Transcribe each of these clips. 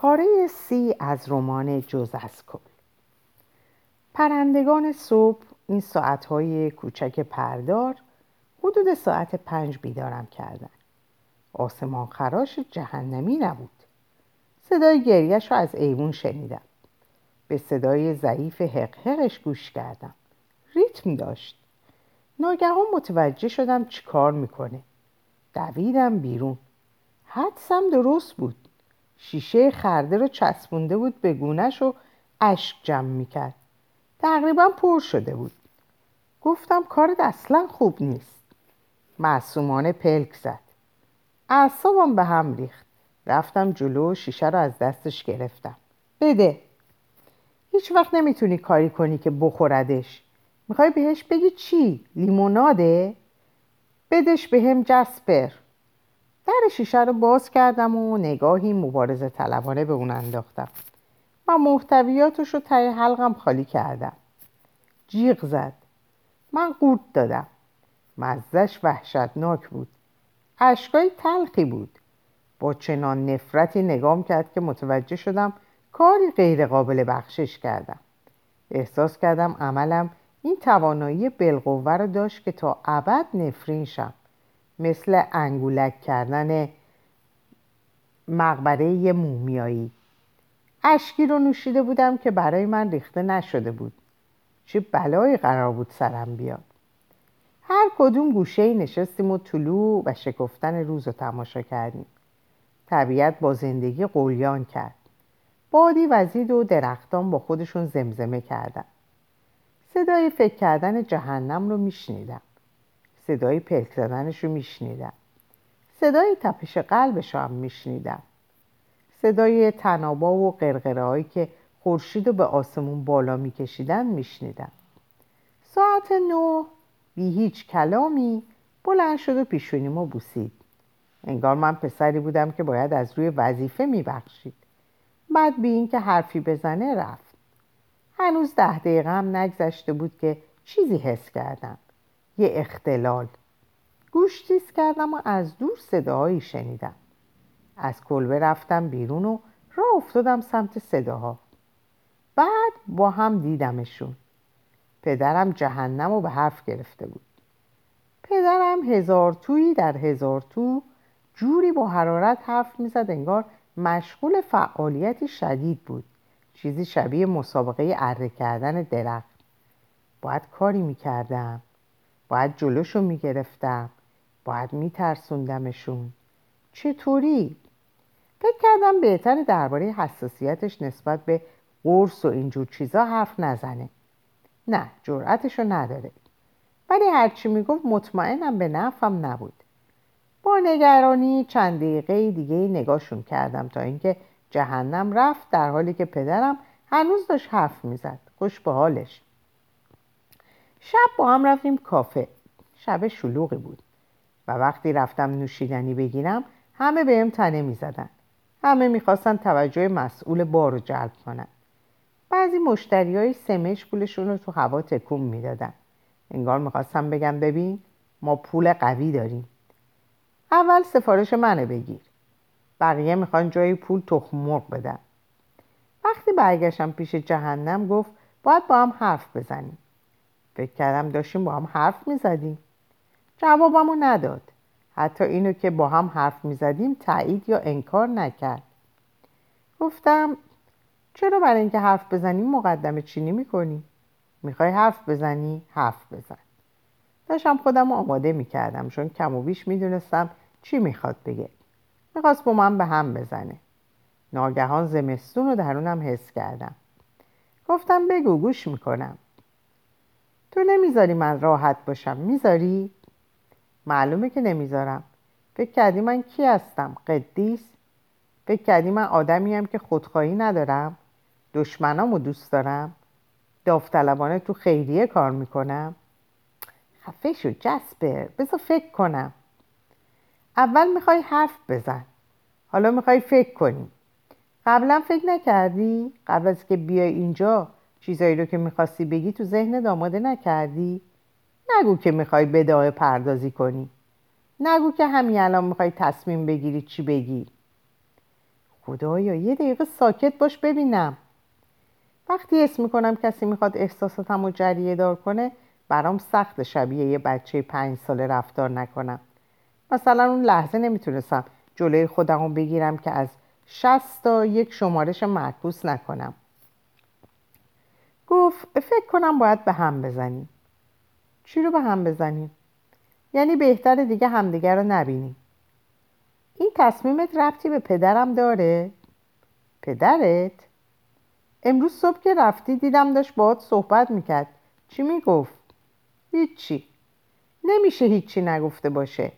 پاره سی از رمان جز از کل. پرندگان صبح این ساعتهای کوچک پردار حدود ساعت پنج بیدارم کردن. آسمان خراش جهنمی نبود. صدای گریش رو از ایوون شنیدم. به صدای ضعیف حقحقش گوش کردم. ریتم داشت. ناگهان متوجه شدم چی کار می‌کنه. دویدم بیرون. حدسم درست بود. شیشه خرده رو چسبونده بود به گونش و اشک جمع می‌کرد. تقریبا پر شده بود. گفتم کارت اصلا خوب نیست. معصومانه پلک زد. اعصابم به هم ریخت. رفتم جلو و شیشه رو از دستش گرفتم. بده. هیچ وقت نمی‌تونی کاری کنی که بخوردش. می‌خوای بهش بگی چی؟ لیموناده؟ بدش به هم جسپر. در شیشه رو باز کردم و نگاهی مبارزه طلبانه به اون انداختم. و محتویاتش رو تای حلقم خالی کردم. جیغ زد. من قورت دادم. مزش وحشتناک بود. اشکای تلخی بود. با چنان نفرتی نگام کرد که متوجه شدم کاری غیر قابل بخشش کردم. احساس کردم عملم این توانایی بالقوه رو داشت که تا ابد نفرین شم. مثل انگولک کردن مقبره مومیایی. اشکی رو نوشیده بودم که برای من ریخته نشده بود. چه بلایی قرار بود سرم بیاد. هر کدوم گوشه نشستیم و طلوع و شکفتن روز رو تماشا کردیم. طبیعت با زندگی قولیان کرد. بادی وزید و درختان با خودشون زمزمه کردن. صدای فکر کردن جهنم رو میشنیدم. صدای پلک زدنش رو میشنیدم. صدای تپش قلبش هم میشنیدم. صدای تنابا و قرقره هایی که خورشید رو به آسمون بالا میکشیدن میشنیدم. ساعت نه بی هیچ کلامی بلند شد و پیشونیمو بوسید. انگار من پسری بودم که باید از روی وظیفه میبخشید. بعد بی اینکه حرفی بزنه رفت. هنوز ده دقیقه هم نگذشته بود که چیزی حس کردم. یه اختلال. گوش تیز کردم و از دور صداهایی شنیدم. از کلبه رفتم بیرون و راه افتادم سمت صداها. بعد با هم دیدمشون. پدرم جهنم رو به حرف گرفته بود. پدرم هزار تویی در هزار تو جوری با حرارت حرف می‌زد انگار مشغول فعالیتی شدید بود. چیزی شبیه مسابقه اره کردن درخت. باید کاری می‌کردم. باید جلوشو می‌گرفتم. باید میترسوندمشون. چطوری؟ فکر کردم بهتر درباره حساسیتش نسبت به قرص و اینجور چیزا حرف نزنه. نه جرأتشو نداره. ولی هرچی می‌گفت مطمئنم به نفعم نبود. با نگرانی چند دقیقه دیگه نگاهشون کردم تا اینکه جهنم رفت در حالی که پدرم هنوز داشت حرف می‌زد. خوش به حالش شب با هم رفتیم کافه. شب شلوغی بود. و وقتی رفتم نوشیدنی بگیرم همه بهم تنه می‌زدن. همه می‌خواستن توجه مسئول بار رو جلب کنن. بعضی مشتری های سمش پولشون رو تو هوا تکون می‌دادن. انگار می‌خواستم بگم ببین ما پول قوی داریم. اول سفارش منو بگیر. بقیه می‌خوان جای پول تخم مرغ بدن. وقتی برگشتم پیش جهنم گفت باید با هم حرف بزنیم. فکر کردم داشتیم با هم حرف می‌زدیم. جوابمو نداد. حتی اینو که با هم حرف می‌زدیم تایید یا انکار نکرد. گفتم چرا برای اینکه حرف بزنیم مقدمه چینی می‌کنی؟ می‌خوای حرف بزنی؟ حرف بزن. داشتم خودم آماده می‌کردم چون کم و بیش می‌دونستم چی می‌خواد بگه. می‌خواست با من به هم بزنه. ناگهان زمستون رو درونم حس کردم. گفتم بگو گوش می‌کنم. تو نمی‌ذاری من راحت باشم می‌ذاری؟ معلومه که نمی‌ذارم فکر کردی من کی هستم؟ قدیس؟ فکر کردی من آدمیم که خودخواهی ندارم؟ دشمنامو دوست دارم؟ داوطلبانه تو خیریه کار می‌کنم؟ خفه شو جسپر بذار فکر کنم اول می‌خوای حرف بزن حالا می‌خوای فکر کنی قبلا فکر نکردی؟ قبل از که بیای اینجا چیزایی رو که می‌خواستی بگی تو ذهن آماده نکردی؟ نگو که می‌خوای بداهه پردازی کنی. نگو که همین الان می‌خوای تصمیم بگیری چی بگی. خدایا یه دقیقه ساکت باش ببینم. وقتی اسم می‌کنم کسی می‌خواد احساساتم رو جریه دار کنه برام سخت شبیه یه بچه پنج ساله رفتار نکنم. مثلا اون لحظه نمی‌تونستم جلوی خودم بگیرم که از شست تا یک شمارش معکوس نکنم. گفت فکر کنم باید به هم بزنیم چی رو به هم بزنیم؟ یعنی بهتر دیگه همدیگه رو نبینیم این تصمیمت ربطی به پدرم داره؟ پدرت؟ امروز صبح که رفتی دیدم داشت باهات صحبت می‌کرد چی می‌گفت؟ هیچی نمیشه هیچی نگفته باشه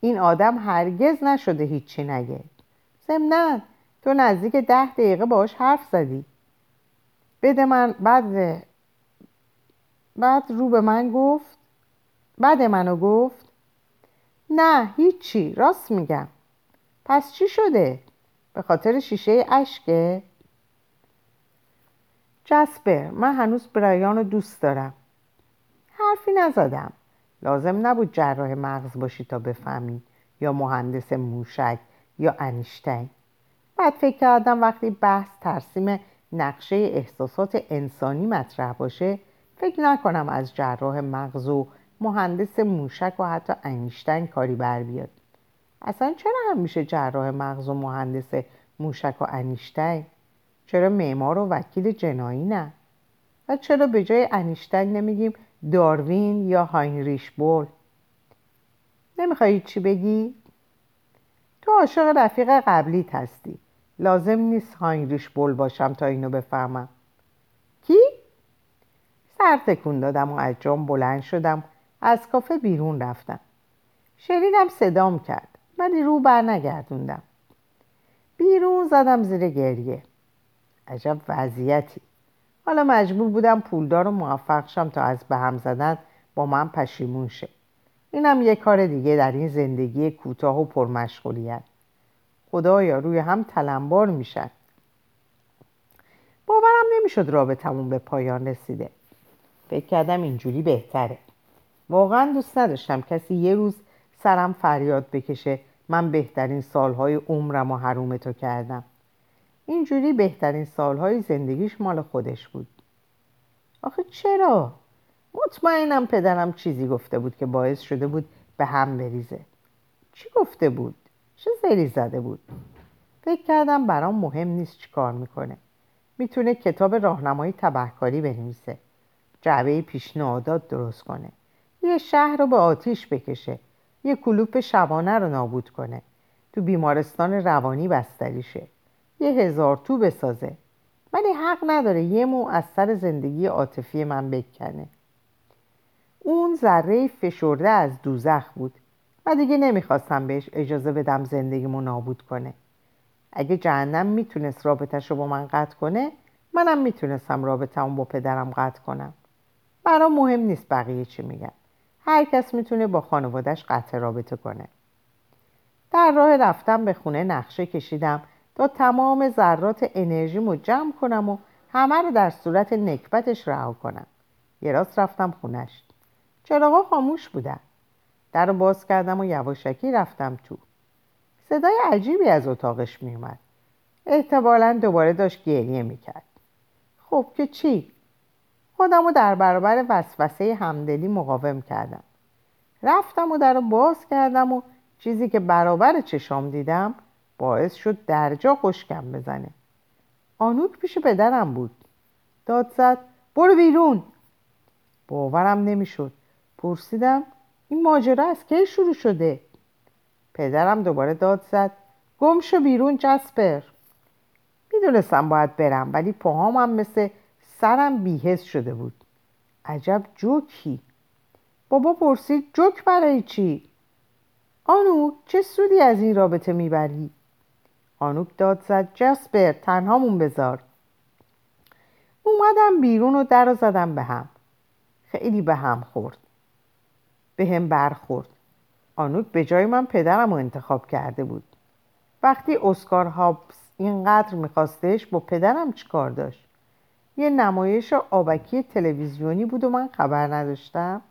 این آدم هرگز نشده هیچی نگه ضمنا تو نزدیک ده دقیقه باش حرف زدی بده من بعد بعد رو به من گفت بعد منو گفت نه هیچی راست میگم. پس چی شده؟ به خاطر شیشه اشکه؟ جسپر من هنوز برایان رو دوست دارم. حرفی نزدم. لازم نبود جراح مغز باشی تا بفهمی. یا مهندس موشک یا انیشتین. بعد فکر کردم وقتی بحث ترسیم نقشه احساسات انسانی مطرح باشه فکر نکنم از جراح مغز و مهندس موشک و حتی انیشتین کاری بر بیاد. اصلا چرا همیشه جراح مغز و مهندس موشک و انیشتین چرا معمار و وکیل جنایی نه؟ و چرا به جای انیشتین نمیگیم داروین یا هاینریش بول؟ نمیخوایی چی بگی؟ تو عاشق رفیق قبلیت هستی. لازم نیست هاینریش بول باشم تا اینو بفهمم. کی؟ سر تکون دادم و از جام بلند شدم. از کافه بیرون رفتم. شنیدم صدام کرد ولی رو بر نگردوندم. بیرون زدم زیر گریه. عجب وضعیتی. حالا مجبور بودم پولدار و موفق شم تا از به هم زدن با من پشیمون شه. اینم یه کار دیگه در این زندگی کوتاه و پرمشغولیت خدایا روی هم تلمبار میشن باورم نمی‌شد رابطمون به پایان رسیده. فکر کردم اینجوری بهتره. واقعا دوست نداشتم کسی یه روز سرم فریاد بکشه من بهترین سالهای عمرم و حروم تو کردم. اینجوری بهترین سالهای زندگیش مال خودش بود. آخه چرا؟ مطمئنم پدرم چیزی گفته بود که باعث شده بود به هم بریزه. چی گفته بود؟ چه زری زده بود؟ فکر کردم برام مهم نیست چی کار می‌کنه. می‌تونه کتاب راهنمایی تبهکاری بنویسه. جعبه پیشنهادات درست کنه. یه شهر رو به آتیش بکشه. یه کلوپ شبانه رو نابود کنه. تو بیمارستان روانی بستریشه. یه هزار تو بسازه. ولی حق نداره یه مو از سر زندگی عاطفی من بکنه. اون ذره فشرده از دوزخ بود. و دیگه نمی‌خواستم بهش اجازه بدم زندگیمو نابود کنه. اگه جهنم می‌تونست رابطش رو با من قطع کنه منم می‌تونستم رابطهمو با پدرم قطع کنم. برام مهم نیست بقیه چی میگن. هر کس می‌تونه با خانوادش قطع رابطه کنه. در راه رفتم به خونه نقشه کشیدم تا تمام ذرات انرژیمو جمع کنم و همه رو در صورت نکبتش رها کنم. یه راست رفتم خونش چراغا خاموش بودن. در رو باز کردم و یواشکی رفتم تو. صدای عجیبی از اتاقش میومد احتمالا دوباره داشت گریه می‌کرد. خب که چی؟ خودم رو در برابر وسوسه همدلی مقاوم کردم. رفتم و در رو باز کردم و چیزی که برابر چشام دیدم باعث شد درجا خشکم بزنه. آنوک پیش پدرم بود. داد زد برو بیرون. باورم نمی‌شد. پرسیدم این ماجرا از کی شروع شده؟ پدرم دوباره داد زد. گم شو بیرون جسپر می‌دونستم باید برم ولی پاهامم مثل سرم بیهست شده بود. عجب جوکی. بابا پرسید جوک برای چی؟ آنو چه سودی از این رابطه می‌بری؟ آنوک داد زد جسپر تنهامون بذار. اومدم بیرون و در زدم به هم. خیلی به هم خورد. به هم برخورد. آنوک به جای من پدرم رو انتخاب کرده بود. وقتی اسکار هابس اینقدر میخواستش با پدرم چیکار داشت؟ یه نمایش آبکی تلویزیونی بود و من خبر نداشتم؟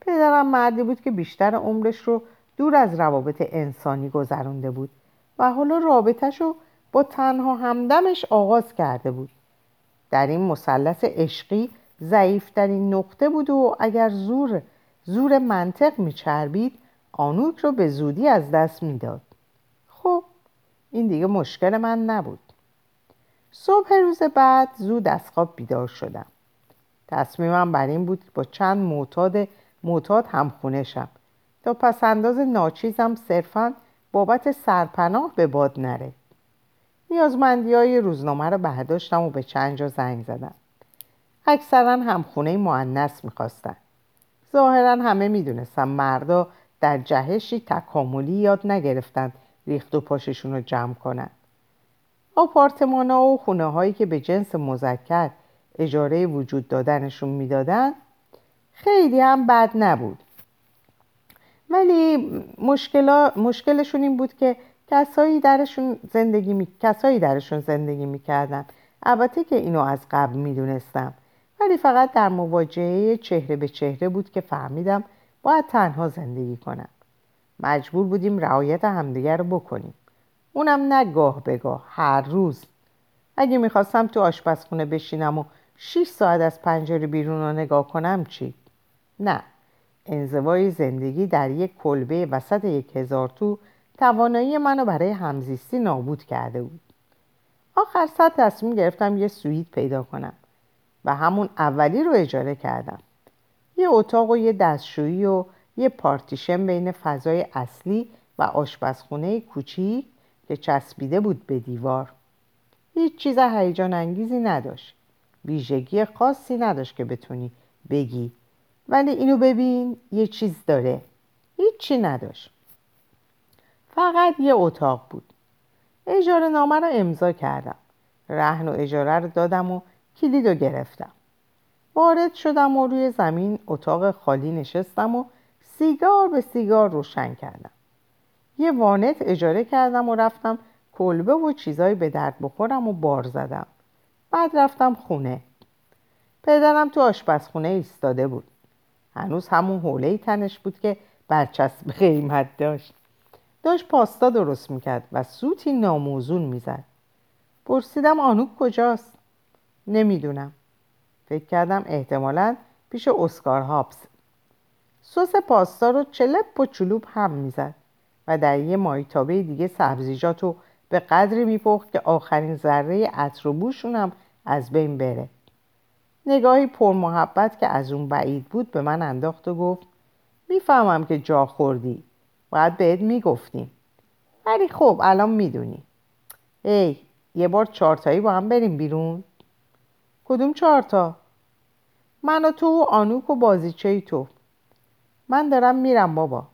پدرم مردی بود که بیشتر عمرش رو دور از روابط انسانی گذرونده بود و حالا رابطهش رو با تنها همدمش آغاز کرده بود. در این مثلث عشقی ضعیفترین نقطه بود و اگر زور زور منطق میچربید آنوک رو به زودی از دست می‌داد. خب این دیگه مشکل من نبود. صبح روز بعد زود از خواب بیدار شدم. تصمیمم بر این بود با چند معتاد معتاد همخونه شم تا پس انداز ناچیزم صرفا بابت سرپناه به باد نره. نیازمندی های روزنامه رو برداشتم و به چند جا زنگ زدم. اکثرا همخونه معنس می‌خواستن. ظاهرا همه می‌دونستم مردا در جهشی تکاملی یاد نگرفتن ریخت و پاششون رو جمع کنن. آپارتمان ها و خونه هایی که به جنس مذکر اجاره وجود دادنشون می‌دادن خیلی هم بد نبود. ولی مشکلشون این بود که کسایی درشون زندگی می... کسایی درشون زندگی می‌کردن. البته که اینو از قبل می‌دونستم. ولی فقط در مواجهه چهره به چهره بود که فهمیدم باید تنها زندگی کنم. مجبور بودیم رعایت همدیگر رو بکنیم. اونم نه گاه بگاه هر روز. اگه می‌خواستم تو آشپزخونه بشینم و 6 ساعت از پنجره بیرون رو نگاه کنم چی؟ نه. انزوای زندگی در یک کلبه وسط یک هزار تو توانایی منو برای همزیستی نابود کرده بود. آخر سر تصمیم گرفتم یه سویت پیدا کنم. و همون اولی رو اجاره کردم. یه اتاق و یه دستشویی و یه پارتیشن بین فضای اصلی و آشپزخونه کوچیک که چسبیده بود به دیوار. هیچ چیز هیجان انگیزی نداشت. ویژگی خاصی نداشت که بتونی بگی. ولی اینو ببین یه چیز داره. هیچی نداشت. فقط یه اتاق بود. اجاره نامه رو امضا کردم. رهن و اجاره رو دادم و کلید رو گرفتم. وارد شدم و روی زمین اتاق خالی نشستم و سیگار به سیگار روشن کردم. یه وانت اجاره کردم و رفتم کلبه و چیزایی به درد بخورم و بار زدم. بعد رفتم خونه. پدرم تو آشپزخونه ایستاده بود. هنوز همون حوله تنش بود که برچسب قیمت داشت. داشت پاستا درست می‌کرد و سوتی ناموزون می‌زد. پرسیدم آنوک کجاست؟ نمی‌دونم. فکر کردم احتمالا پیش اسکار هابس سس پاستا رو چلپ و چلوب هم می‌زد و در یه مایتابه دیگه سبزیجات رو به قدری میپخت که آخرین ذره عطر و بوشون هم از بین بره. نگاهی پر محبت که از اون بعید بود به من انداخت و گفت می‌فهمم که جا خوردی. باید بهت می‌گفتیم. ولی خب الان می‌دونی. ای یه بار چارتایی با هم بریم بیرون. کدوم چارتا من و تو و آنوک و بازیچه تو من دارم میرم بابا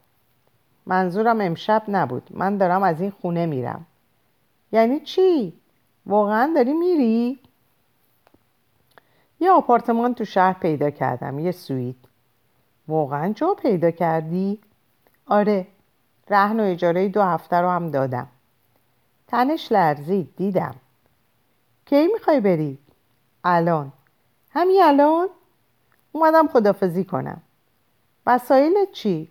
منظورم امشب نبود من دارم از این خونه میرم یعنی چی؟ واقعا داری میری؟ یه آپارتمان تو شهر پیدا کردم یه سویت واقعا جا پیدا کردی؟ آره رهن و اجاره دو هفته رو هم دادم تنش لرزید دیدم کی می‌خوای بری؟ الان. همین الان؟ اومدم خدافزی کنم. وسایل چی؟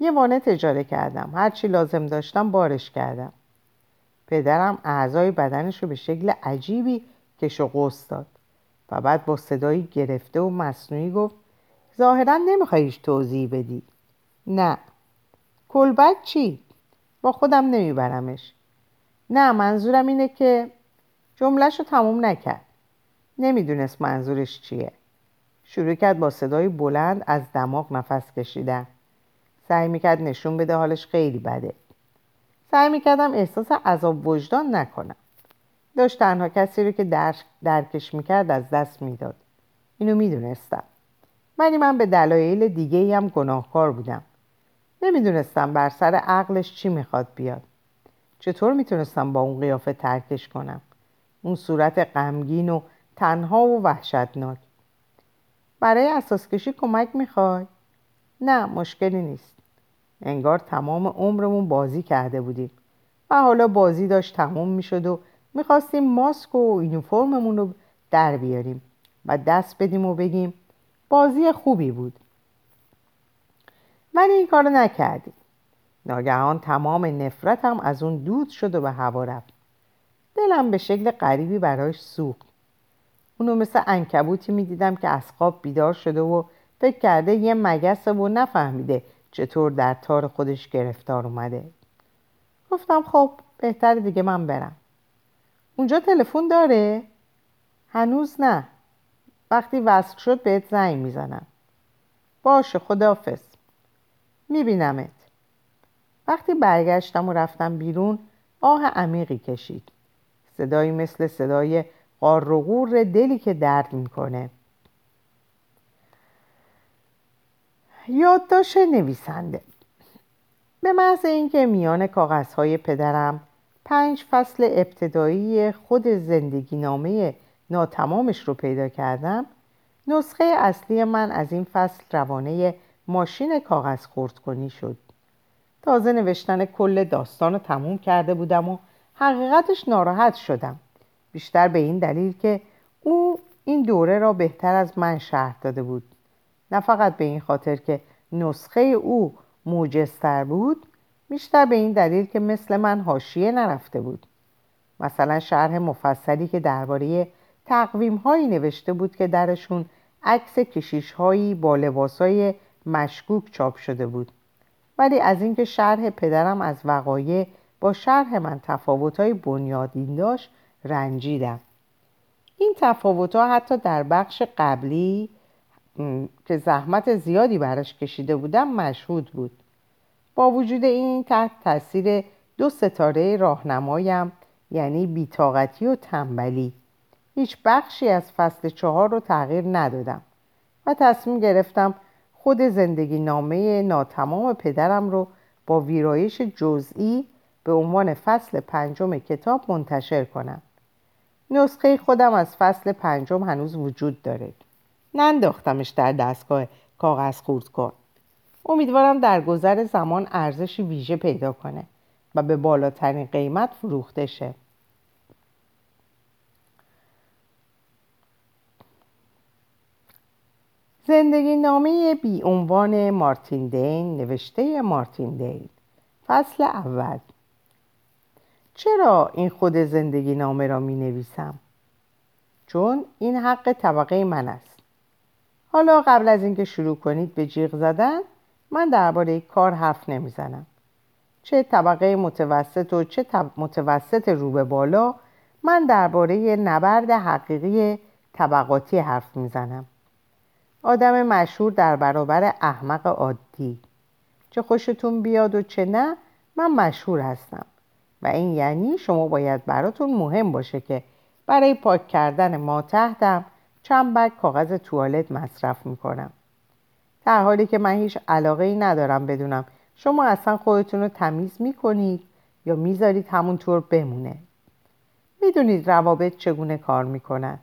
یه وانت اجاره کردم. هرچی لازم داشتم بارش کردم. پدرم اعضای بدنش رو به شکل عجیبی کش و قوس داد و بعد با صدایی گرفته و مصنوعی گفت ظاهرا نمیخوایش توضیح بدی. نه. کلبک چی؟ با خودم نمیبرمش. نه منظورم اینه که جملهش رو تموم نکرد. نمی‌دونست منظورش چیه. شروع کرد با صدای بلند از دماغ نفس کشیدن. سعی می‌کرد نشون بده حالش خیلی بده. سعی می‌کردم احساس عذاب وجدان نکنم. داشت تنها کسی رو که درک درکش می‌کرد از دست می‌داد. اینو می‌دونستم. ولی من به دلایل دیگه ای هم گناهکار بودم. نمی‌دونستم بر سر عقلش چی می‌خواد بیاد. چطور می‌تونستم با اون قیافه ترکش کنم؟ اون صورت غمگین و تنها و وحشتناک. برای اساس کشی کمک می‌خوای؟ نه مشکلی نیست. انگار تمام عمرمون بازی کرده بودیم و حالا بازی داشت تمام می‌شد و می‌خواستیم ماسک و اینوفرممون رو در بیاریم و دست بدیم و بگیم بازی خوبی بود. ولی این کارو نکردیم. ناگهان تمام نفرتم از اون دود شد و به هوا رفت. دلم به شکل غریبی برایش سوخت. اونو مثل انکبوتی می‌دیدم که از خواب بیدار شده و فکر کرده یه مگسه و نفهمیده چطور در تار خودش گرفتار اومده. گفتم خب بهتر دیگه من برم. اونجا تلفن داره؟ هنوز نه. وقتی وصل شد بهت زنگ می‌زنم. باشه خدافز میبینمت. وقتی برگشتم و رفتم بیرون آه عمیقی کشید. صدایی مثل صدای قار دلی که درد می‌کنه. یادداشت نویسنده. به محض اینکه میان کاغذهای پدرم پنج فصل ابتدایی خود زندگی نامه ناتمامش رو پیدا کردم نسخه اصلی من از این فصل روانه ماشین کاغذ خورد کنی شد. تازه نوشتن کل داستان رو تموم کرده بودم و حقیقتش ناراحت شدم. بیشتر به این دلیل که او این دوره را بهتر از من شرح داده بود. نه فقط به این خاطر که نسخه او موجستر بود بیشتر به این دلیل که مثل من حاشیه نرفته بود. مثلا شرح مفصلی که درباره تقویم هایی نوشته بود که درشون عکس کشیش هایی با لباس های مشکوک چاپ شده بود. ولی از اینکه شرح پدرم از وقایع با شرح من تفاوت های بنیادین داشت رنجیدم. این تفاوت ها حتی در بخش قبلی که زحمت زیادی براش کشیده بودم مشهود بود. با وجود این تحت تاثیر دو ستاره راهنمایم یعنی بیتاقتی و تنبلی. هیچ بخشی از فصل چهار رو تغییر ندادم و تصمیم گرفتم خود زندگی نامه ناتمام پدرم رو با ویرایش جزئی به عنوان فصل پنجم کتاب منتشر کنم. نسخه خودم از فصل پنجم هنوز وجود داره. ننداختمش در دستگاه کاغذ خورد کن. امیدوارم در گذر زمان ارزشی ویژه پیدا کنه و به بالاترین قیمت فروخته شه. زندگی نامه بی عنوان مارتین دین نوشته مارتین دین. فصل اول. چرا این خود زندگی نامه را می نویسم؟ چون این حق طبقه من است. حالا قبل از اینکه شروع کنید به جیغ زدن من درباره کار حرف نمی‌زنم. چه طبقه متوسط و چه متوسط رو به بالا من درباره نبرد حقیقی طبقاتی حرف می‌زنم. آدم مشهور در برابر احمق عادی. چه خوشتون بیاد و چه نه من مشهور هستم. و این یعنی شما باید براتون مهم باشه که برای پاک کردن ما تحتم چند بگ کاغذ توالت مصرف می‌کنم. در حالی که من هیچ علاقه ای ندارم بدونم شما اصلا خودتون رو تمیز می‌کنید یا می‌ذارید همونطور بمونه. می‌دونید روابط چگونه کار می‌کنن.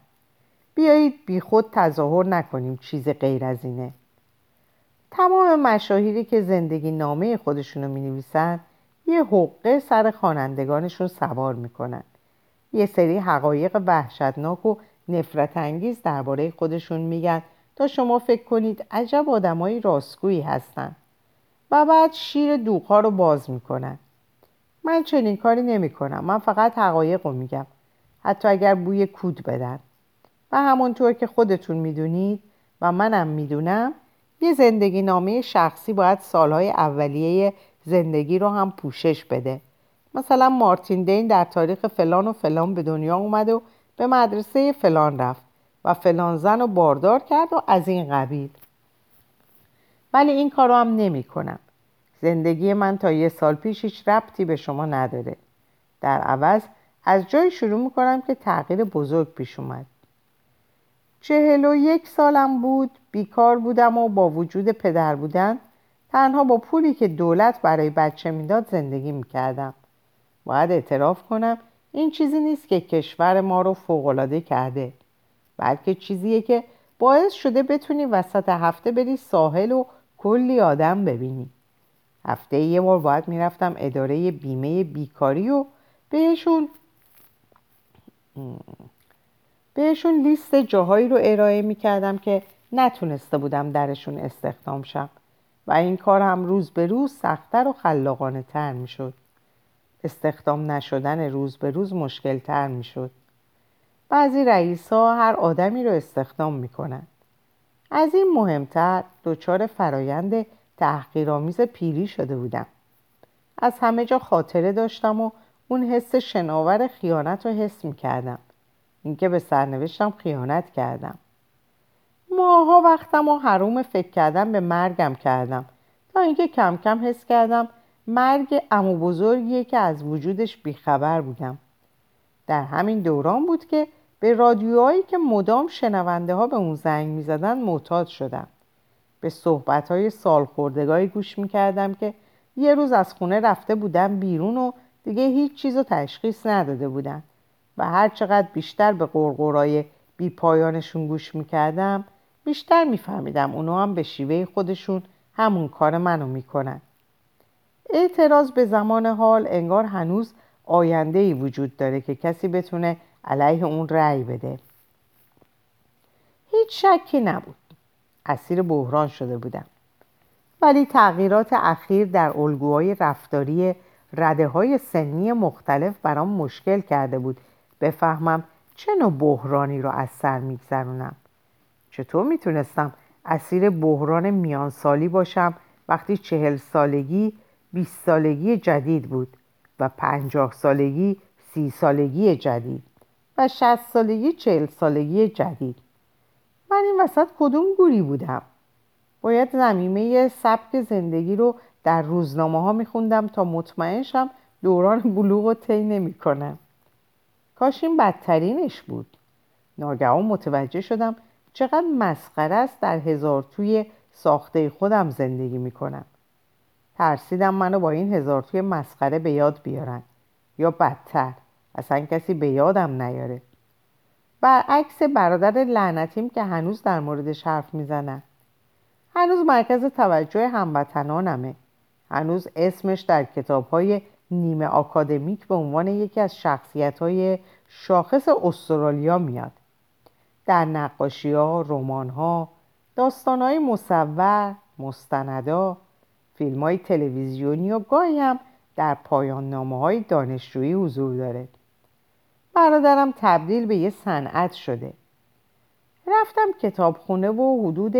بیایید بی خود تظاهر نکنیم چیز غیر از اینه. تمام مشاهیری که زندگی نامه خودشونو می نویسن یه حقه سر خوانندگانشون سوار می‌کنن. یه سری حقایق وحشتناک و نفرت انگیز درباره خودشون میگن تا شما فکر کنید عجب آدمایی راستگویی هستن و بعد شیر دوغها رو باز می‌کنن. من چنین کاری نمی‌کنم. من فقط حقایق رو میگم. حتی اگر بوی کود بدن. و همونطور که خودتون می‌دونید و منم می‌دونم یه زندگی نامه شخصی باید سالهای اولیه زندگی رو هم پوشش بده. مثلا مارتین دین در تاریخ فلان و فلان به دنیا اومد و به مدرسه فلان رفت و فلان زن رو باردار کرد و از این قبیل. ولی این کارو هم نمی کنم. زندگی من تا یه سال پیش هیچ ربطی به شما نداره. در عوض از جایی شروع می‌کنم که تغییر بزرگ پیش اومد. چهل و یک سالم بود بیکار بودم و با وجود پدر بودن تنها با پولی که دولت برای بچه می‌داد زندگی می‌کردم. باید اعتراف کنم این چیزی نیست که کشور ما رو فوقالعاده کرده بلکه چیزیه که باعث شده بتونی وسط هفته بری ساحل و کلی آدم ببینی. هفته یه بار باید می‌رفتم اداره بیمه بیکاری و بهشون بهشون لیست جاهایی رو ارائه می‌کردم که نتونسته بودم درشون استخدام شم. و این کار هم روز به روز سختتر و خلاقانه تر می‌شد استخدام نشدن روز به روز مشکل تر می شد. بعضی رئیس ها هر آدمی رو استخدام می کنند. از این مهمتر دچار فرایند تحقیرآمیز پیری شده بودم. از همه جا خاطره داشتم و اون حس شناور خیانت رو حس می کردم. اینکه به سرنوشتم خیانت کردم. ماها وقتم و حروم فکر کردم به مرگم کردم. تا اینکه کم کم حس کردم مرگ امو بزرگیه که از وجودش بیخبر بودم. در همین دوران بود که به رادیوهایی که مدام شنونده ها به اون زنگ می زدن معتاد شدم. به صحبت های سال گوش می کردم که یه روز از خونه رفته بودم بیرون و دیگه هیچ چیز رو تشخیص نداده بودن و هر چقدر بیشتر به قرقرای بی پایانشون گوش می کردم بیشتر میفهمیدم اونا هم به شیوه خودشون همون کار منو می‌کنن. اعتراض به زمان حال انگار هنوز آینده ای وجود داره که کسی بتونه علیه اون رأی بده. هیچ شکی نبود. اسیر بحران شده بودم. ولی تغییرات اخیر در الگوهای رفتاری رده های سنی مختلف برام مشکل کرده بود. بفهمم چه نوع بحرانی رو از سر میگذرونم. چطور می‌تونستم اسیر بحران میانسالی باشم وقتی چهل سالگی بیست سالگی جدید بود و پنجاه سالگی سی سالگی جدید و شست سالگی چهل سالگی جدید. من این وسط کدوم گوری بودم؟ باید زمینه سبک زندگی رو در روزنامه ها میخوندم تا مطمئن شم دوران بلوغ رو طی نمی‌کنم. کاش این بدترینش بود. ناگهان متوجه شدم چقدر مسخره است در هزار توی ساخته خودم زندگی می‌کنم. ترسیدم منو با این هزار توی مسخره به یاد بیارن. یا بدتر اصلا کسی به یادم نیاره. برعکس برادر لعنتیم که هنوز در موردش حرف می‌زنن. هنوز مرکز توجه هموطنانمه. هنوز اسمش در کتاب های نیمه آکادمیک به عنوان یکی از شخصیت های شاخص استرالیا میاد. در نقاشی ها، رومان ها، داستان های مصور، مستندا، فیلم های تلویزیونی و گاهی هم در پایان نامه های دانشجویی حضور داره. برادرم تبدیل به یه صنعت شده. رفتم کتابخونه و حدود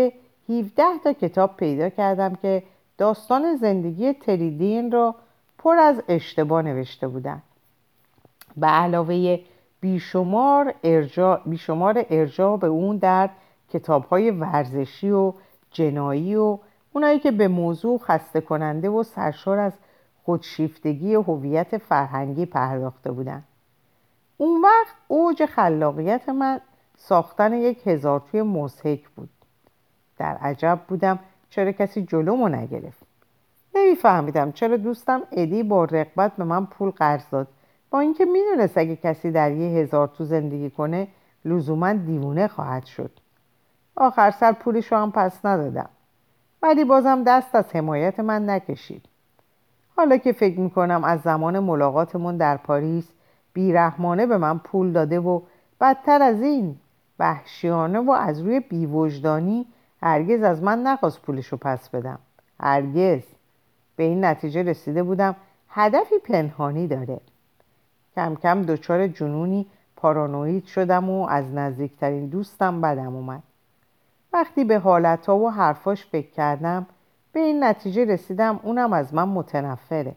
17 تا کتاب پیدا کردم که داستان زندگی تریدین را پر از اشتباه نوشته بودن. به علاوه بیشمار ارجاع, بیشمار ارجاع به اون در کتاب های ورزشی و جنایی و اونایی که به موضوع خسته کننده و سرشار از خودشیفتگی هویت فرهنگی پرداخته بودن. اون وقت اوج خلاقیت من ساختن یک هزار توی مزهک بود. در عجب بودم چرا کسی جلومو نگرفت. نمیفهمیدم چرا دوستم ادی با رقبت به من پول قرض داد. با اینکه می‌دونست اگه کسی در یه هزار تو زندگی کنه لزوما دیوونه خواهد شد. آخر سر پولش هم پس ندادم. ولی بازم دست از حمایت من نکشید. حالا که فکر می‌کنم از زمان ملاقاتمون در پاریس بیرحمانه به من پول داده و بدتر از این وحشیانه و از روی بیوجدانی هرگز از من نخواست پولش رو پس بدم. هرگز. به این نتیجه رسیده بودم هدفی پنهانی داره. کم کم دچار جنونی پارانوید شدم و از نزدیکترین دوستم بدم اومد. وقتی به حالتها و حرفاش فکر کردم به این نتیجه رسیدم اونم از من متنفره.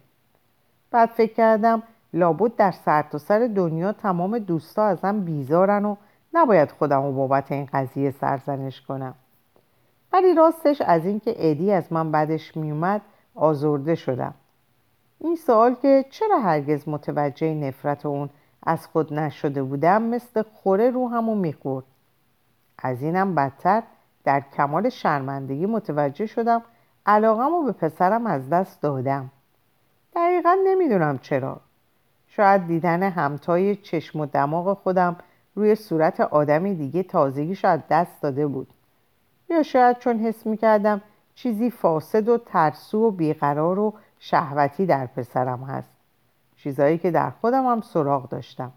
بعد فکر کردم لابد در سرتاسر سر دنیا تمام دوستا ازم بیزارن و نباید خودم و بابت این قضیه سرزنش کنم. ولی راستش از اینکه ادی از من بدش میومد آزرده شدم. این سوال که چرا هرگز متوجه نفرت اون از خود نشده بودم مثل خوره رو همون می‌خورد. از اینم بدتر در کمال شرمندگی متوجه شدم علاقم رو به پسرم از دست دادم. دقیقا نمی‌دونم چرا. شاید دیدن همتای چشم و دماغ خودم روی صورت آدمی دیگه تازگیش از دست داده بود. یا شاید چون حس می‌کردم چیزی فاسد و ترسو و بیقرار و شهوتی در پسرم هست. چیزایی که در خودم هم سراغ داشتم.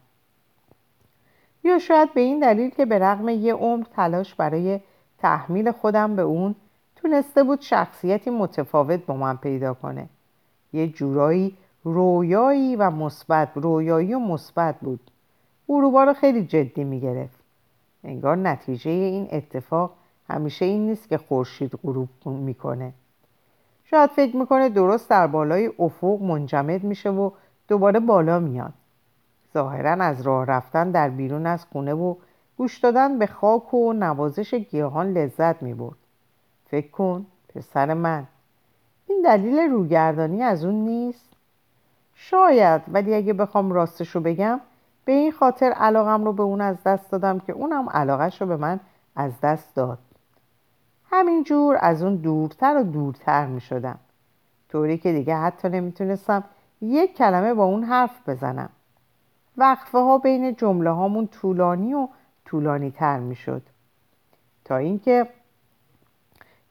یا شاید به این دلیل که به رغم یه عمر تلاش برای تحمیل خودم به اون تونسته بود شخصیتی متفاوت با من پیدا کنه. یه جورایی رویایی و مثبت رویایی و مثبت بود. غروبا رو خیلی جدی می‌گرفت. انگار نتیجه این اتفاق همیشه این نیست که خورشید غروب می‌کنه. شاید فکر می‌کنه درست در بالای افق منجمد میشه و دوباره بالا میاد. ظاهرا از راه رفتن در بیرون از خونه و گوش دادن به خاک و نوازش گیاهان لذت می‌برد. فکر کن پسر من این دلیل روگردانی از اون نیست؟ شاید ولی اگه بخوام راستشو بگم به این خاطر علاقم رو به اون از دست دادم که اونم علاقش رو به من از دست داد. همینجور از اون دورتر و دورتر می شدم طوری که دیگه حتی نمی‌تونستم یک کلمه با اون حرف بزنم. وقفه ها بین جمله هامون طولانی و طولانی تر می شد تا اینکه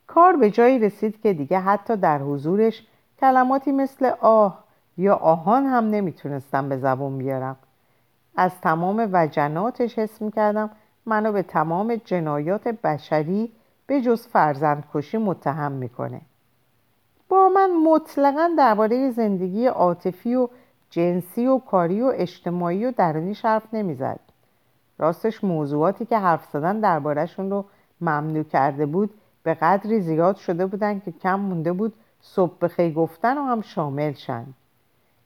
کار به جایی رسید که دیگه حتی در حضورش کلماتی مثل آه یا آهان هم نمی‌تونستم به زبون بیارم. از تمام وجناتش حس می‌کردم منو به تمام جنایات بشری به جز فرزند کشی متهم می‌کنه. با من مطلقا درباره زندگی عاطفی و جنسی و کاری و اجتماعی و درونی حرف نمی‌زد. راستش موضوعاتی که حرف زدن دربارهشون رو ممنوع کرده بود به قدری زیاد شده بودن که کم مونده بود صبح بخیر گفتن و هم شامل شند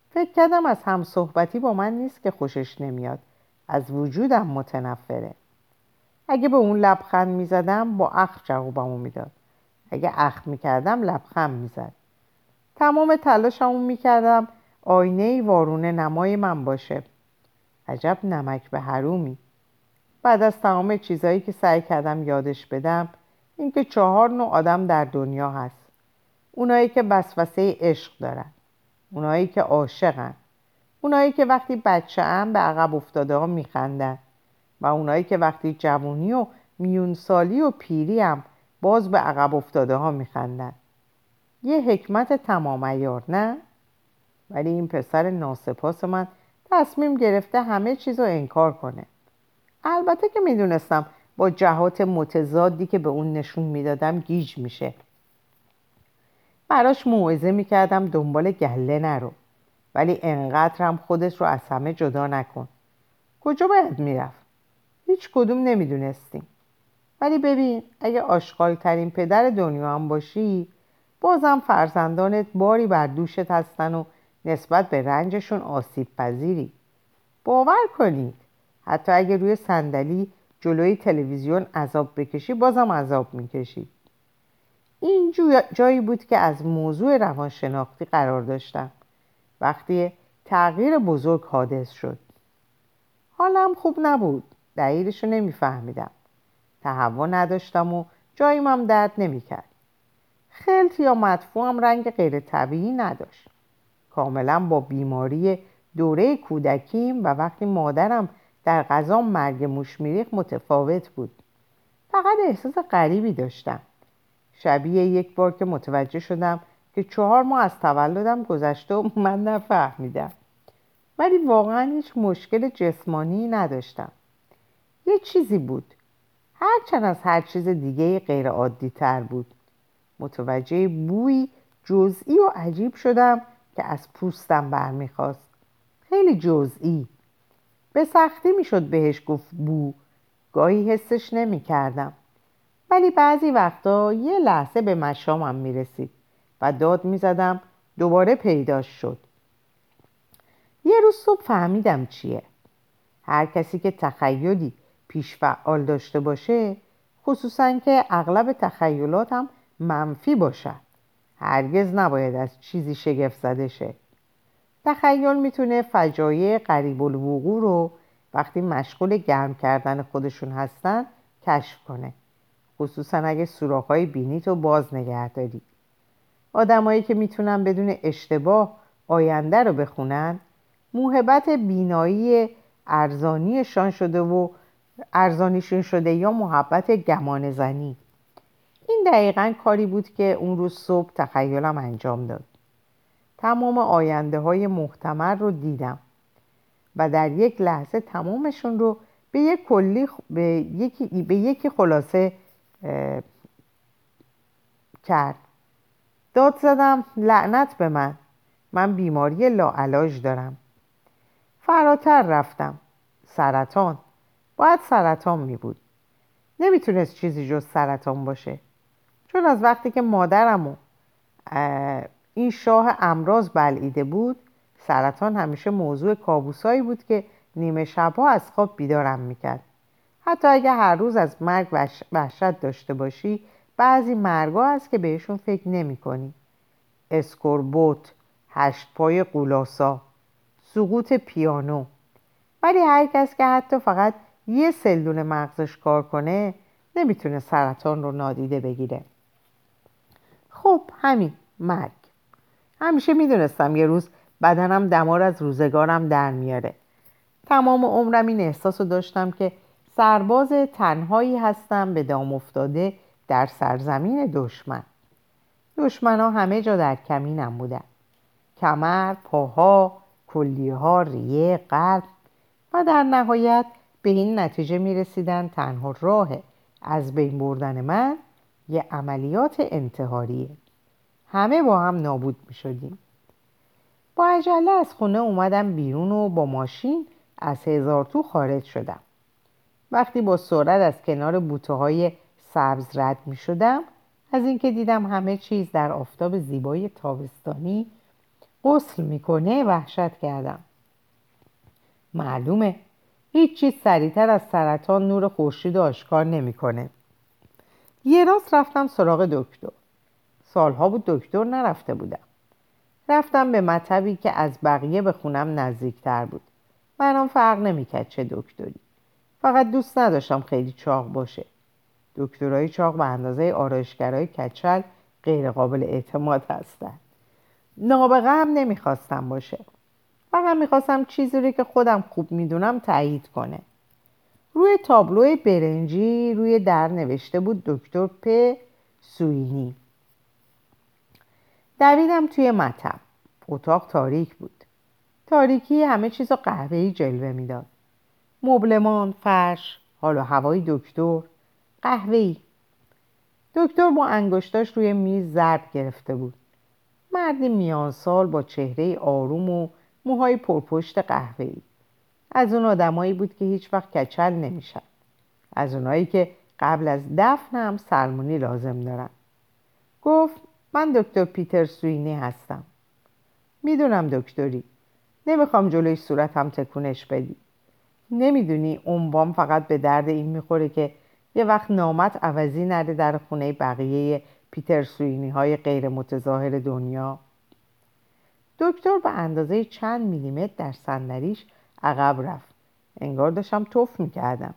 فکر کردم از هم صحبتی با من نیست که خوشش نمیاد. از وجودم متنفره. اگه به اون لبخند می‌زدم با اخ جوابمو می‌داد. اگه اخ می‌کردم لبخند می‌زد. تمام تلاشمو می‌کردم آینه وارونه نمای من باشه. عجب نمک به حرومی. بعد از تمام چیزایی که سعی کردم یادش بدم اینکه چهار نوع آدم در دنیا هست. اونایی که وسوسه عشق دارن. اونایی که عاشقن. اونایی که وقتی بچه هم به عقب افتاده ها میخندن. و اونایی که وقتی جوونی و میونسالی و پیری هم باز به عقب افتاده ها میخندن. یه حکمت تمام ایار نه؟ ولی این پسر ناسپاس من تصمیم گرفته همه چیز رو انکار کنه. البته که می‌دونستم با جهات متضادی که به اون نشون می‌دادم گیج میشه. براش موعظه می‌کردم دنبال گله نرو. ولی انقدرم خودت رو از همه جدا نکن. کجا باید می‌رفت؟ هیچ کدوم نمی‌دونستیم. ولی ببین اگه آشغال ترین پدر دنیا هم باشی بازم فرزندانت باری بر دوشت هستن و نسبت به رنجشون آسیب پذیری. باور کنید حتی اگه روی صندلی جلوی تلویزیون عذاب بکشی بازم عذاب می‌کشی. این جایی بود که از موضوع روانشناختی قرار داشتم. وقتی تغییر بزرگ حادث شد. حالم خوب نبود. دلیلش رو نمیفهمیدم. تهوع نداشتم و جاییم هم درد نمی‌کرد. خلط یا مدفوعم رنگ غیر طبیعی نداشت. کاملا با بیماری دوره کودکیم و وقتی مادرم در غذا مرگ موش میریخ متفاوت بود. فقط احساس غریبی داشتم. شبیه یک بار که متوجه شدم که چهار ماه از تولدم گذشته و من نفهمیدم. ولی واقعا هیچ مشکل جسمانی نداشتم. یه چیزی بود. هرچند از هر چیز دیگه غیر عادی تر بود. متوجه بوی جزئی و عجیب شدم که از پوستم برمیخواست خیلی جزئی. به سختی می‌شد بهش گفت بو. گاهی حسش نمی کردم ولی بعضی وقتا یه لحظه به مشامم می رسید و داد می زدم دوباره پیداش شد. یه روز صبح فهمیدم چیه. هر کسی که تخیلی پیش فعال داشته باشه خصوصا که اغلب تخیلاتم منفی باشد. هرگز نباید از چیزی شگفت زده شه. تخیل می‌تونه فجایع قریب الوقوع رو وقتی مشغول گرم کردن خودشون هستن کشف کنه. خصوصا اگه سوراخ‌های بینی تو باز نگه داری. آدمایی که می‌تونن بدون اشتباه آینده رو بخونن موهبت بینایی ارزانیشان شده و ارزانیشون شده یا محبت گمان زنی. این دقیقا کاری بود که اون روز صبح تخیلم انجام داد. تمام آینده های محتمر رو دیدم و در یک لحظه تمامشون رو به یک کلی به یکی, به یکی خلاصه کرد. داد زدم لعنت به من من بیماری لاعلاج دارم. فراتر رفتم. سرطان. باید سرطان می بود. نمی‌تونست چیزی جز سرطان باشه. چون از وقتی که مادرم و این شاه امراض بلعیده بود سرطان همیشه موضوع کابوسایی بود که نیمه شبها از خواب بیدارم می‌کرد. حتی اگه هر روز از مرگ وحشت داشته باشی بعضی مرگا هست که بهشون فکر نمی کنی اسکوربوت هشت پای قولاسا سقوط پیانو. ولی هر کس که حتی فقط یه سلول مغزش کار کنه نمی‌تونه سرطان رو نادیده بگیره. خب همین مرگ. همیشه می‌دونستم یه روز بدنم دمار از روزگارم در میاره. تمام عمرم این احساس رو داشتم که سرباز تنهایی هستم به دام افتاده در سرزمین دشمن. دشمن ها همه جا در کمینم بودن. کمر، پاها، کلیه ها، ریه، قلب. و در نهایت به این نتیجه می رسیدن تنها راه از بین بردن من یه عملیات انتحاریه. همه با هم نابود می شدیم با عجله از خونه اومدم بیرون و با ماشین از هزار تو خارج شدم. وقتی با سرعت از کنار بوته های سبز رد می شدم از اینکه دیدم همه چیز در آفتاب زیبای تابستانی غسل می‌کنه وحشت کردم. معلومه هیچ چیز سریعتر از سرطان نور خورشید آشکار نمی‌کنه. یه راست رفتم سراغ دکتر. سالها بود دکتر نرفته بودم. رفتم به مطبی که از بقیه به خونم نزدیکتر بود. برام فرق نمی‌کرد چه دکتری. فقط دوست نداشتم خیلی چاق باشه. دکترای چاق به اندازه آرایشگرای کچل غیر قابل اعتماد هستن. نابغه هم نمی‌خواستم باشه. فقط می‌خواستم چیزی رو که خودم خوب می‌دونم تایید کنه. روی تابلو برنجی روی در نوشته بود دکتر پ سوینی. دویدم توی مطب. اتاق تاریک بود. تاریکی همه چیز قهوه‌ای جلوه می‌داد. مبلمان فرش حال و هوای دکتر قهوه‌ای. دکتر با انگشتاش روی میز ضرب گرفته بود. مردی میان سال با چهره آروم و موهای پرپشت قهوه‌ای. از اون آدمایی بود که هیچ وقت کچل نمیشن از اونایی که قبل از دفن هم سلمونی لازم دارن. گفت من دکتر پیتر سوینی هستم. می‌دونم دکتری. نمی‌خوام جلوی صورتم تکونش بدی. نمی‌دونی عنوان فقط به درد این می‌خوره که یه وقت نامت عوضی نده در خونه بقیه پیتر سوینی های غیر متظاهر دنیا. دکتر به اندازه چند میلیمتر در صندلیش عقب رفت. انگار داشتم توف می‌کردم.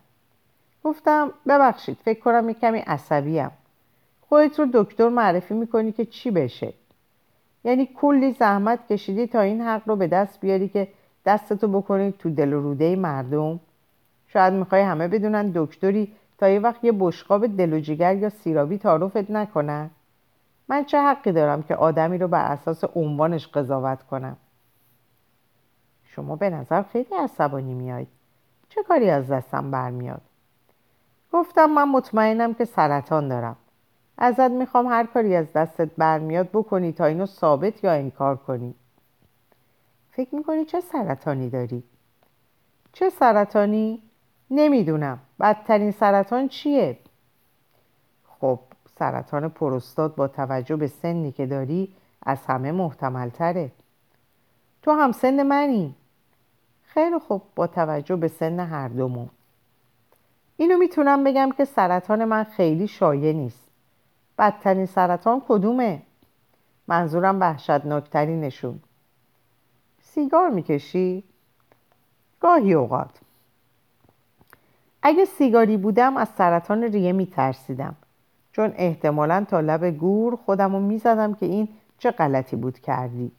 گفتم ببخشید فکر کنم یه کمی عصبیم. خودت رو دکتر معرفی می‌کنی که چی بشه؟ یعنی کلی زحمت کشیدی تا این حق رو به دست بیاری که دستتو بکنی تو دل و روده مردم. شاید می‌خوای همه بدونن دکتری تا یه وقت یه بشقاب دل و جگر یا سیرابی تعارفت نکنن من چه حقی دارم که آدمی رو بر اساس عنوانش قضاوت کنم شما به نظر خیلی عصبانی میاید چه کاری از دستم برمیاد گفتم من مطمئنم که سرطان دارم ازت می‌خوام هر کاری از دستت برمیاد بکنی تا اینو ثابت یا انکار کنی فکر می‌کنی چه سرطانی داری؟ چه سرطانی؟ نمی‌دونم بدترین سرطان چیه؟ خب سرطان پروستات با توجه به سنی که داری از همه محتمل تره تو هم سن منی. خیلی خوب با توجه به سن هر دومون. اینو می‌تونم بگم که سرطان من خیلی شایع نیست. بدترین سرطان کدومه؟ منظورم وحشتناکترینشون سیگار می‌کشی؟ گاهی اوقات. اگه سیگاری بودم از سرطان ریه میترسیدم. چون احتمالا تا لب گور خودم رو می‌زدم که این چه غلطی بود کردی.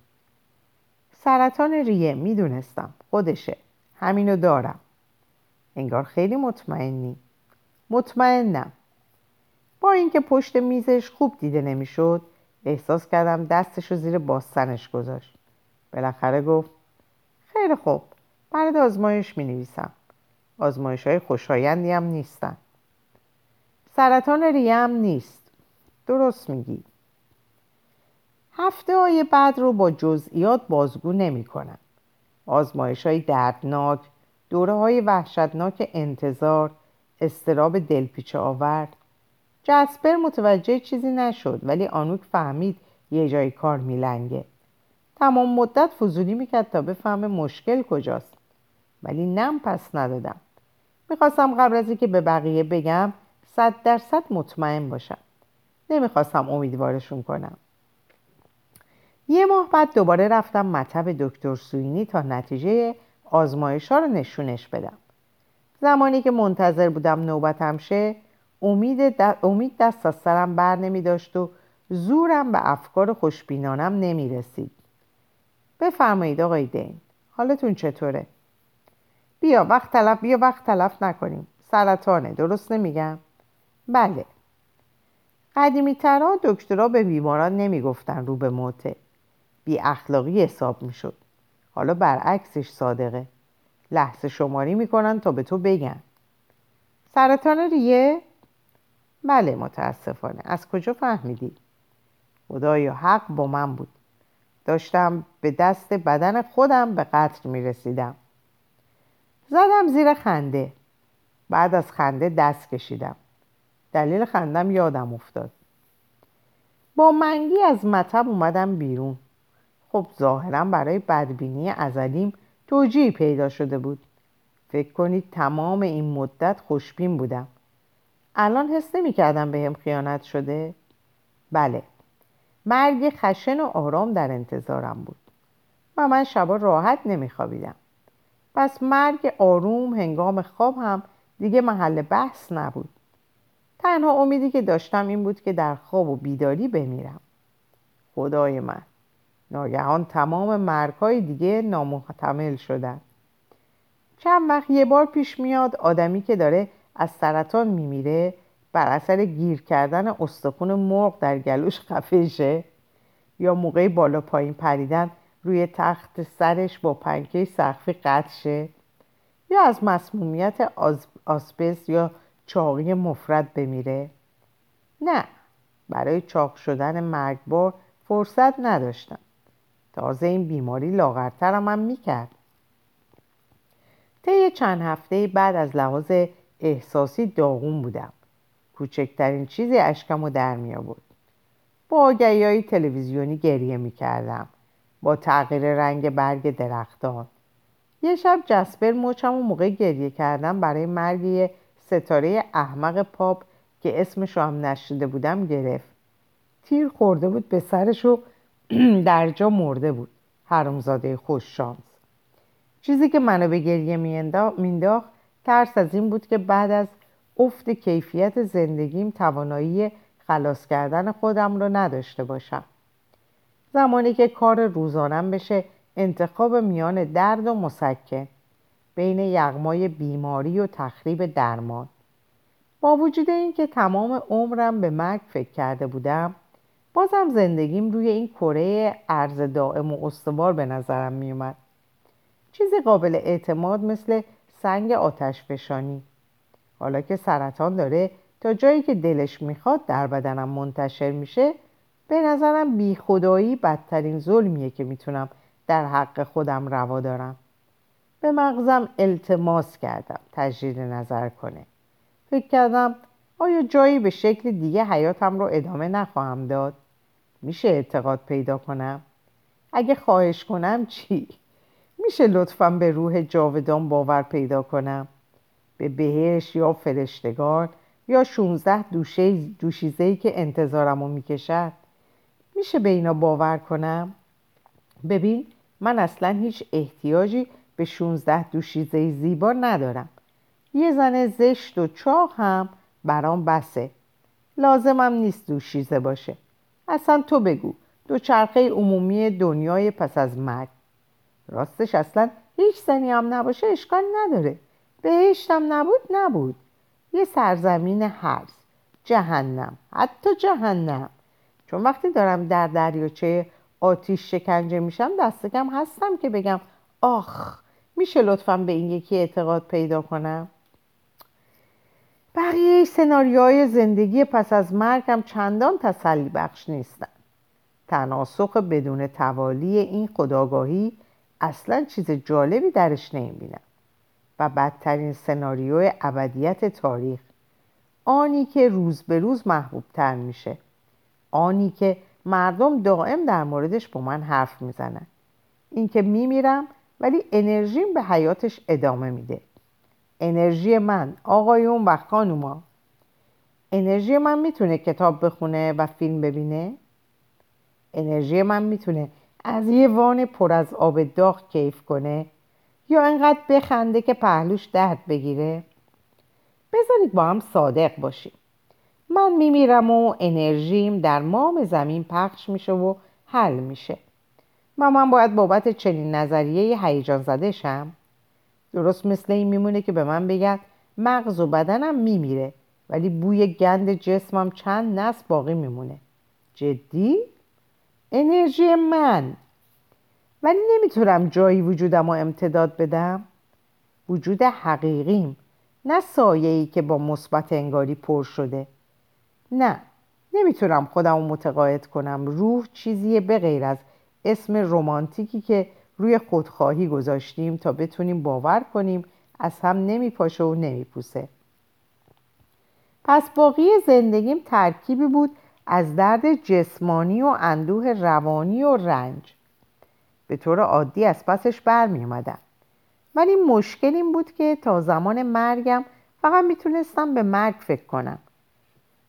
سرطان ریه می‌دونستم. خودشه. همینو دارم. انگار خیلی مطمئنی. مطمئنم. با اینکه پشت میزش خوب دیده نمی‌شد احساس کردم دستش رو زیر باستنش گذاشت. بالاخره گفت خیلی خوب. برات آزمایش می نویسم آزمایش های خوشایندی هم نیستن. سرطان ریه نیست درست میگی هفته های بعد رو با جزئیات بازگو نمی کنم. آزمایش های دردناک، دوره های وحشتناک انتظار، استراب دلپیچه آورد. جسپر متوجه چیزی نشد ولی آنوک فهمید یه جای کار میلنگه. تمام مدت فضولی می‌کرد تا بفهمه مشکل کجاست. ولی نم پس ندادم. می‌خواستم قبل از اینکه به بقیه بگم صد درصد مطمئن باشم. نمی‌خواستم امیدوارشون کنم. یه ماه بعد دوباره رفتم مطب دکتر سوینی تا نتیجه آزمایش ها رو نشونش بدم زمانی که منتظر بودم نوبتم شه امید, امید دست از سرم بر نمی داشت و زورم به افکار خوشبینانم نمی رسید بفرمایید آقای دین حالتون چطوره؟ بیا وقت تلف بیا وقت تلف نکنیم سرطانه درست نمیگم؟ بله. قدیمی ترها دکترها به بیماران نمی‌گفتن رو به موته. بی اخلاقی حساب می‌شد. حالا برعکسش صادقه. لحظه شماری می‌کنن تا به تو بگن. سرطان ریه؟ بله متاسفانه. از کجا فهمیدی؟ خدایا حق با من بود. داشتم به دست بدن خودم به قتل می‌رسیدم. زدم زیر خنده. بعد از خنده دست کشیدم. دلیل خندم یادم افتاد. با منگی از مطب اومدم بیرون. خب ظاهرا برای بدبینی ازلیم توجیهی پیدا شده بود. فکر کنید تمام این مدت خوشبین بودم. الان حس نمی کردم به هم خیانت شده؟ بله مرگ خشن و آرام در انتظارم بود. و من شبا راحت نمیخوابیدم. پس مرگ آروم هنگام خواب هم دیگه محل بحث نبود. تنها امیدی که داشتم این بود که در خواب و بیداری بمیرم. خدای من. ناگهان تمام مرگهای دیگه نامحتمل شدن. چند وقت یه بار پیش میاد آدمی که داره از سرطان میمیره بر اثر گیر کردن استخون مرغ در گلوش خفه یا موقع بالا پایین پریدن روی تخت سرش با پنکه سقفی قطع شه یا از مسمومیت آسپس یا چاقی مفرد بمیره؟ نه برای چاق شدن مرگبار فرصت نداشتم. تازه این بیماری لاغرترم هم می‌کرد. طی چند هفته بعد از لحاظ احساسی داغون بودم. کوچکترین چیزی اشکم رو در می آورد با آگهی های تلویزیونی گریه می کردم با تغییر رنگ برگ درختان. یه شب جسپر مچم و موقع گریه کردم برای مرگ ستاره احمق پاپ که اسمش رو هم نشده بودم گرفت. تیر خورده بود به سرش و در جا مرده بود. حرامزاده خوش شانس. چیزی که منو به گریه مینداخت ترس از این بود که بعد از افت کیفیت زندگیم توانایی خلاص کردن خودم رو نداشته باشم. زمانی که کار روزانم بشه انتخاب میان درد و مسکن. بین یغمای بیماری و تخریب درمان. با وجود اینکه تمام عمرم به مرگ فکر کرده بودم بازم زندگیم روی این کره ارز دائم و استوار به نظرم میومد چیزی قابل اعتماد مثل سنگ آتش فشانی. حالا که سرطان داره تا جایی که دلش می‌خواد در بدنم منتشر میشه به نظرم بی خدایی بدترین ظلمیه که می‌تونم در حق خودم روا دارم. به مغزم التماس کردم تجدید نظر کنه. فکر کردم آیا جایی به شکل دیگه حیاتم رو ادامه نخواهم داد؟ میشه اعتقاد پیدا کنم؟ اگه خواهش کنم چی؟ میشه لطفا به روح جاودان باور پیدا کنم؟ به بهش یا فرشتگان یا 16 دوشه دوشیزه که انتظارمو می‌کشد؟ میشه به اینا باور کنم؟ ببین من اصلا هیچ احتیاجی به 16 دوشیزه زیبا ندارم. یه زن زشت و چاق هم برام بسه. لازمم نیست دوشیزه باشه. اصلا تو بگو. دوچرخه عمومی دنیای پس از مرگ. راستش اصلا هیچ زنی هم نباشه اشکال نداره. بهشتم نبود نبود. یه سرزمین حرز. جهنم. حتی جهنم. چون وقتی دارم در دریاچه آتیش شکنجه میشم دستکم هستم که بگم آخ میشه لطفا به این یکی اعتقاد پیدا کنم؟ بقیه سناریوهای زندگی پس از مرگم چندان تسلی بخش نیستن. تناسخ بدون توالی این خداگاهی اصلا چیز جالبی درش نمی‌بینم. و بدترین سناریوی ابدیت تاریخ آنی که روز به روز محبوب تر میشه. آنی که مردم دائم در موردش با من حرف می‌زنن. اینکه میمیرم ولی انرژیم به حیاتش ادامه میده. انرژی من آقایون و خانوما. انرژی من می‌تونه کتاب بخونه و فیلم ببینه؟ انرژی من می‌تونه از یه وان پر از آب داغ کیف کنه یا انقدر بخنده که پهلوش درد بگیره؟ بذارید با هم صادق باشیم. من میمیرم و انرژیم در مام زمین پخش میشه و حل میشه. و من باید بابت چنین نظریه هیجان زده شم. درست مثل این میمونه که به من بگن مغز و بدنم میمیره ولی بوی گند جسمم چند نسل باقی میمونه. جدی؟ انرژی من. ولی نمی‌تونم جایی وجودم رو امتداد بدم. وجود حقیقیم نه سایه‌ای که با مثبت انگاری پر شده. نه نمی‌تونم خودم رو متقاعد کنم. روح چیزیه به غیر از اسم رومانتیکی که روی خودخواهی گذاشتیم تا بتونیم باور کنیم از هم نمیپاشه و نمیپوسه. پس باقی زندگیم ترکیبی بود از درد جسمانی و اندوه روانی و رنج. به طور عادی از پسش برمی اومدم ولی مشکل این بود که تا زمان مرگم فقط می‌تونستم به مرگ فکر کنم.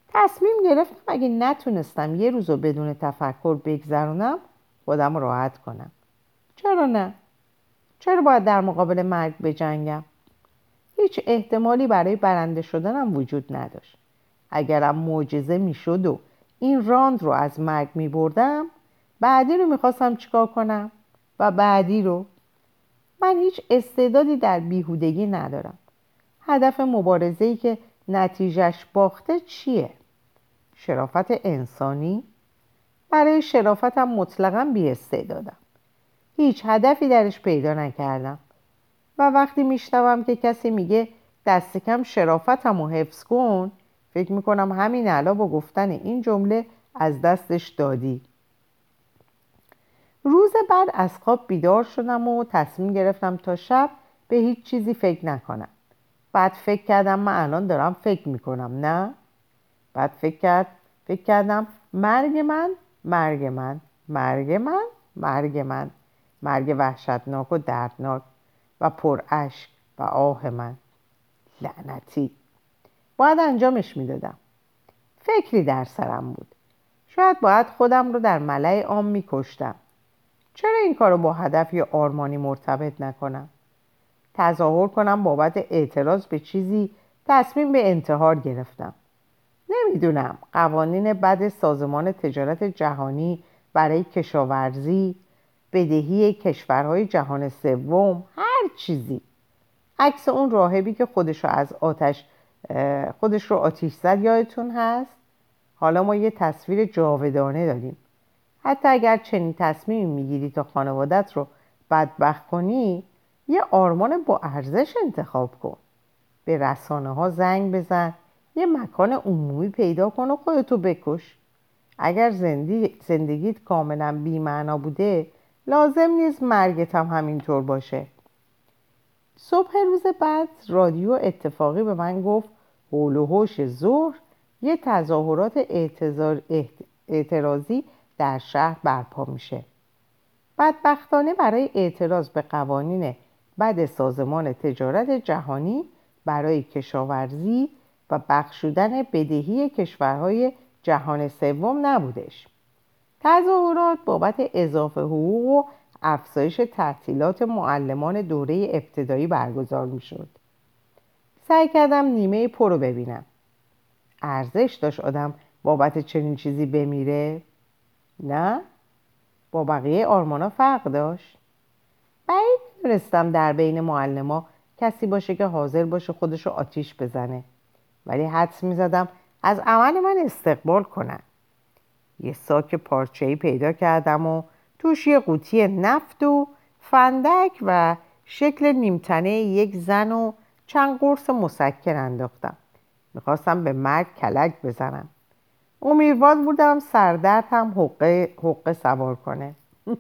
تصمیم گرفتم اگه نتونستم یه روز رو بدون تفکر بگذرونم خودم راحت کنم چرا نه؟ چرا باید در مقابل مرگ بجنگم؟ هیچ احتمالی برای برنده شدنم وجود نداشت اگرم معجزه می‌شد و این راند رو از مرگ می بردم بعدی رو می‌خواستم چیکار کنم و بعدی رو من هیچ استعدادی در بیهودگی ندارم هدف مبارزه‌ای که نتیجهش باخته چیه؟ شرافت انسانی؟ برای شرافتم مطلقا استعدادم هیچ هدفی درش پیدا نکردم. و وقتی میشنوم که کسی میگه دست کم شرافتم و حفظ کن فکر می‌کنم همین علا با گفتن این جمله از دستش دادی. روز بعد از خواب بیدار شدم و تصمیم گرفتم تا شب به هیچ چیزی فکر نکنم. بعد فکر کردم من الان دارم فکر می‌کنم نه؟ بعد فکر کرد فکر کردم مرگ من مرگ من مرگ من مرگ من. مرگ وحشتناک و دردناک و پر اشک و آه من. لعنتی. باید انجامش می‌دادم. فکری در سرم بود. شاید باید خودم رو در ملع عام میکشتم. چرا این کار رو با هدف یا آرمانی مرتبط نکنم؟ تظاهر کنم بابت اعتراض به چیزی تصمیم به انتحار گرفتم. نمی‌دونم. قوانین بد سازمان تجارت جهانی برای کشاورزی بدهی کشورهای جهان سوم هر چیزی. عکس اون راهبی که خودش رو از آتش خودش رو آتیش زد یادتون هست؟ حالا ما یه تصویر جاودانه داریم. حتی اگر چنین تصمیمی می‌گیری تا خانوادت رو بدبخت کنی یه آرمان با ارزش انتخاب کن. به رسانه ها زنگ بزن. یه مکان عمومی پیدا کن و خودتو بکش. اگر زندگیت کاملا بیمعنا بوده لازم نیست مرگت هم همینطور باشه. صبح روز بعد رادیو اتفاقی به من گفت حول و حوش ظهر یه تظاهرات اعتراضی در شهر برپا میشه. بدبختانه برای اعتراض به قوانین بد سازمان تجارت جهانی برای کشاورزی و بخشودن بدهی کشورهای جهان سوم نبودش تظاهرات بابت اضافه حقوق و افزایش تعطیلات معلمان دوره ابتدایی برگزار می شد. سعی کردم نیمه پر رو ببینم. ارزش داشت آدم بابت چنین چیزی بمیره؟ نه؟ با بقیه آرمانا فرق داشت؟ بعید می‌دونستم در بین معلما کسی باشه که حاضر باشه خودشو آتیش بزنه ولی حدس می‌زدم از عمل من استقبال کنن. یه ساک پارچه‌ای پیدا کردم و توش یه قوطی نفت و فندک و شکل نیمتنه یک زن و چند قرص مسکر انداختم. می‌خواستم به مرگ کلک بزنم. امیدوار بودم سردرد هم حقه, حقه سوار کنه.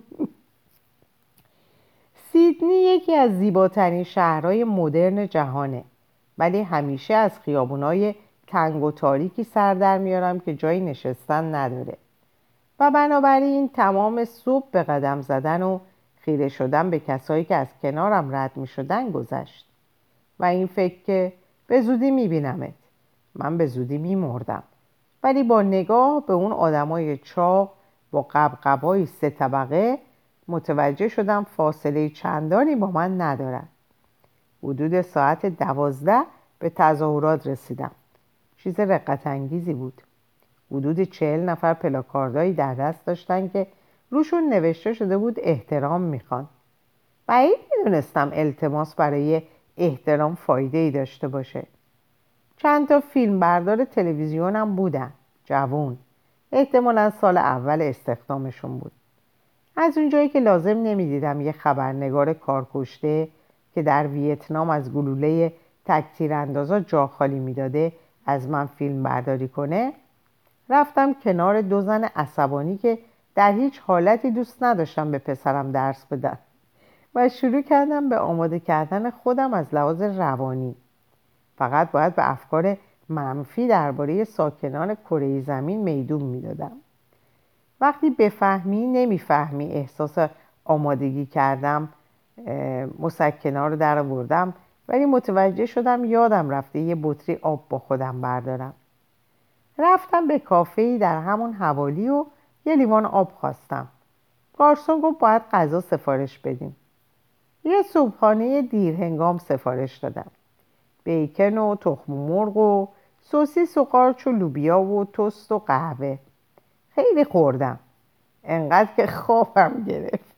سیدنی یکی از زیباترین شهرهای مدرن جهانه. ولی همیشه از خیابونای تنگ و تاریکی سر در میارم که جایی نشستن نداره. و بنابراین تمام صبح به قدم زدن و خیره شدن به کسایی که از کنارم رد می شدن گذشت. و این فکر که به زودی می بینمت من به زودی می مردم ولی با نگاه به اون آدمای چاق با قبقبای سه طبقه متوجه شدم فاصله چندانی با من ندارد. حدود ساعت دوازده به تظاهرات رسیدم. چیز رقت انگیزی بود. حدود چهل نفر پلاکاردایی در دست داشتن که روشون نوشته شده بود احترام می‌خوان. بعید می‌دونستم التماس برای احترام فایده ای داشته باشه. چند تا فیلم بردار تلویزیونم بودن. جوون. احتمالا سال اول استخدامشون بود. از اونجایی که لازم نمی‌دیدم یه خبرنگار کارکشته که در ویتنام از گلوله تکتیر اندازا جا خالی می‌داده از من فیلم برداری کنه رفتم کنار دو زن عصبانی که در هیچ حالتی دوست نداشتم به پسرم درس بدن و شروع کردم به آماده کردن خودم از لحاظ روانی. فقط باید به افکار منفی درباره ساکنان کره زمین میدون می‌دادم. وقتی بفهمی نمی‌فهمی احساس آمادگی کردم. مسکنا رو در آوردم ولی متوجه شدم یادم رفته یه بطری آب با خودم بردارم. رفتم به کافه در همون حوالی و یه لیوان آب خواستم. گارسون گفت باید غذا سفارش بدیم. یه صبحانه دیرهنگام سفارش دادم. بیکن و تخم مرغ و سوسیس و قارچ و لوبیا و توست و قهوه. خیلی خوردم. انقدر که خوابم گرفت.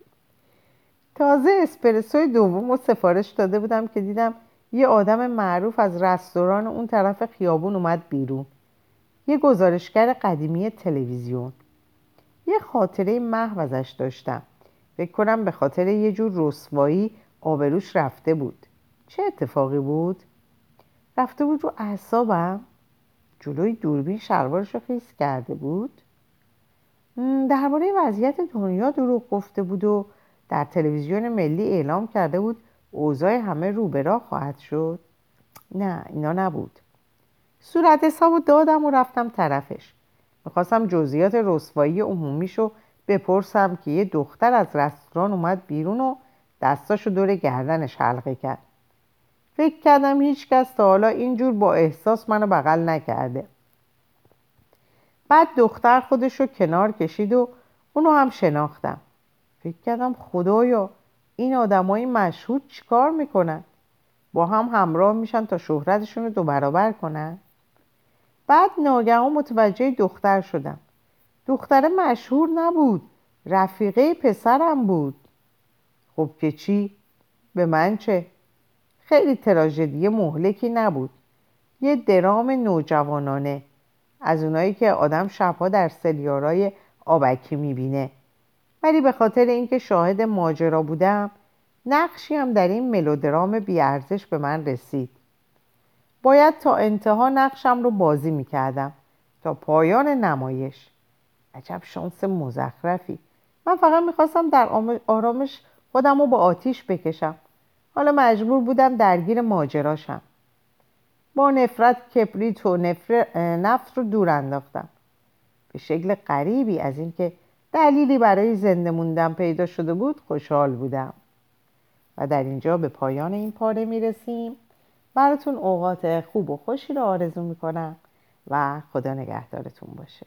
تازه اسپرسوی دوم رو سفارش داده بودم که دیدم یه آدم معروف از رستوران اون طرف خیابون اومد بیرون. یه گزارشگر قدیمی تلویزیون. یه خاطره محو ازش داشتم. فکر کنم به خاطر یه جور رسوایی آبروش رفته بود. چه اتفاقی بود؟ رفته بود رو اعصابم. جلوی دوربین شلوارش رو خیس کرده بود. درباره وضعیت دنیا دروغ گفته بود و در تلویزیون ملی اعلام کرده بود اوضاع همه رو به راه خواهد شد. نه اینا نبود. صورت حسابو دادم و رفتم طرفش. می‌خواستم جزئیات رسوایی عمومیشو بپرسم که یه دختر از رستوران اومد بیرون و دستاشو دور گردنش حلقه کرد. فکر کردم هیچکس تا حالا اینجور با احساس منو بغل نکرده. بعد دختر خودشو کنار کشید و اونو هم شناختم. فکر کردم خدایا این آدمای مشهور چیکار می‌کنن؟ با هم همراه میشن تا شهرتشون رو دو برابر کنن؟ بعد ناگهان متوجه دختر شدم. دختر مشهور نبود رفیقه پسرم بود. خب که چی؟ به من چه؟ خیلی تراژدی مهلکی نبود. یه درام نوجوانانه از اونایی که آدم شبها در سلیارای آبکی می‌بینه. ولی به خاطر اینکه شاهد ماجرا بودم نقشی هم در این ملودرام بیارزش به من رسید. باید تا انتها نقشم رو بازی می‌کردم تا پایان نمایش. عجب شانس مزخرفی. من فقط می‌خواستم در آرامش خودم رو با آتیش بکشم. حالا مجبور بودم درگیر ماجراشم. با نفرت کبریت و نفت رو دور انداختم. به شکل غریبی از اینکه دلیلی برای زنده موندن پیدا شده بود خوشحال بودم. و در اینجا به پایان این پاره می‌رسیم. براتون اوقات خوب و خوشی رو آرزو می‌کنم و خدا نگهدارتون باشه.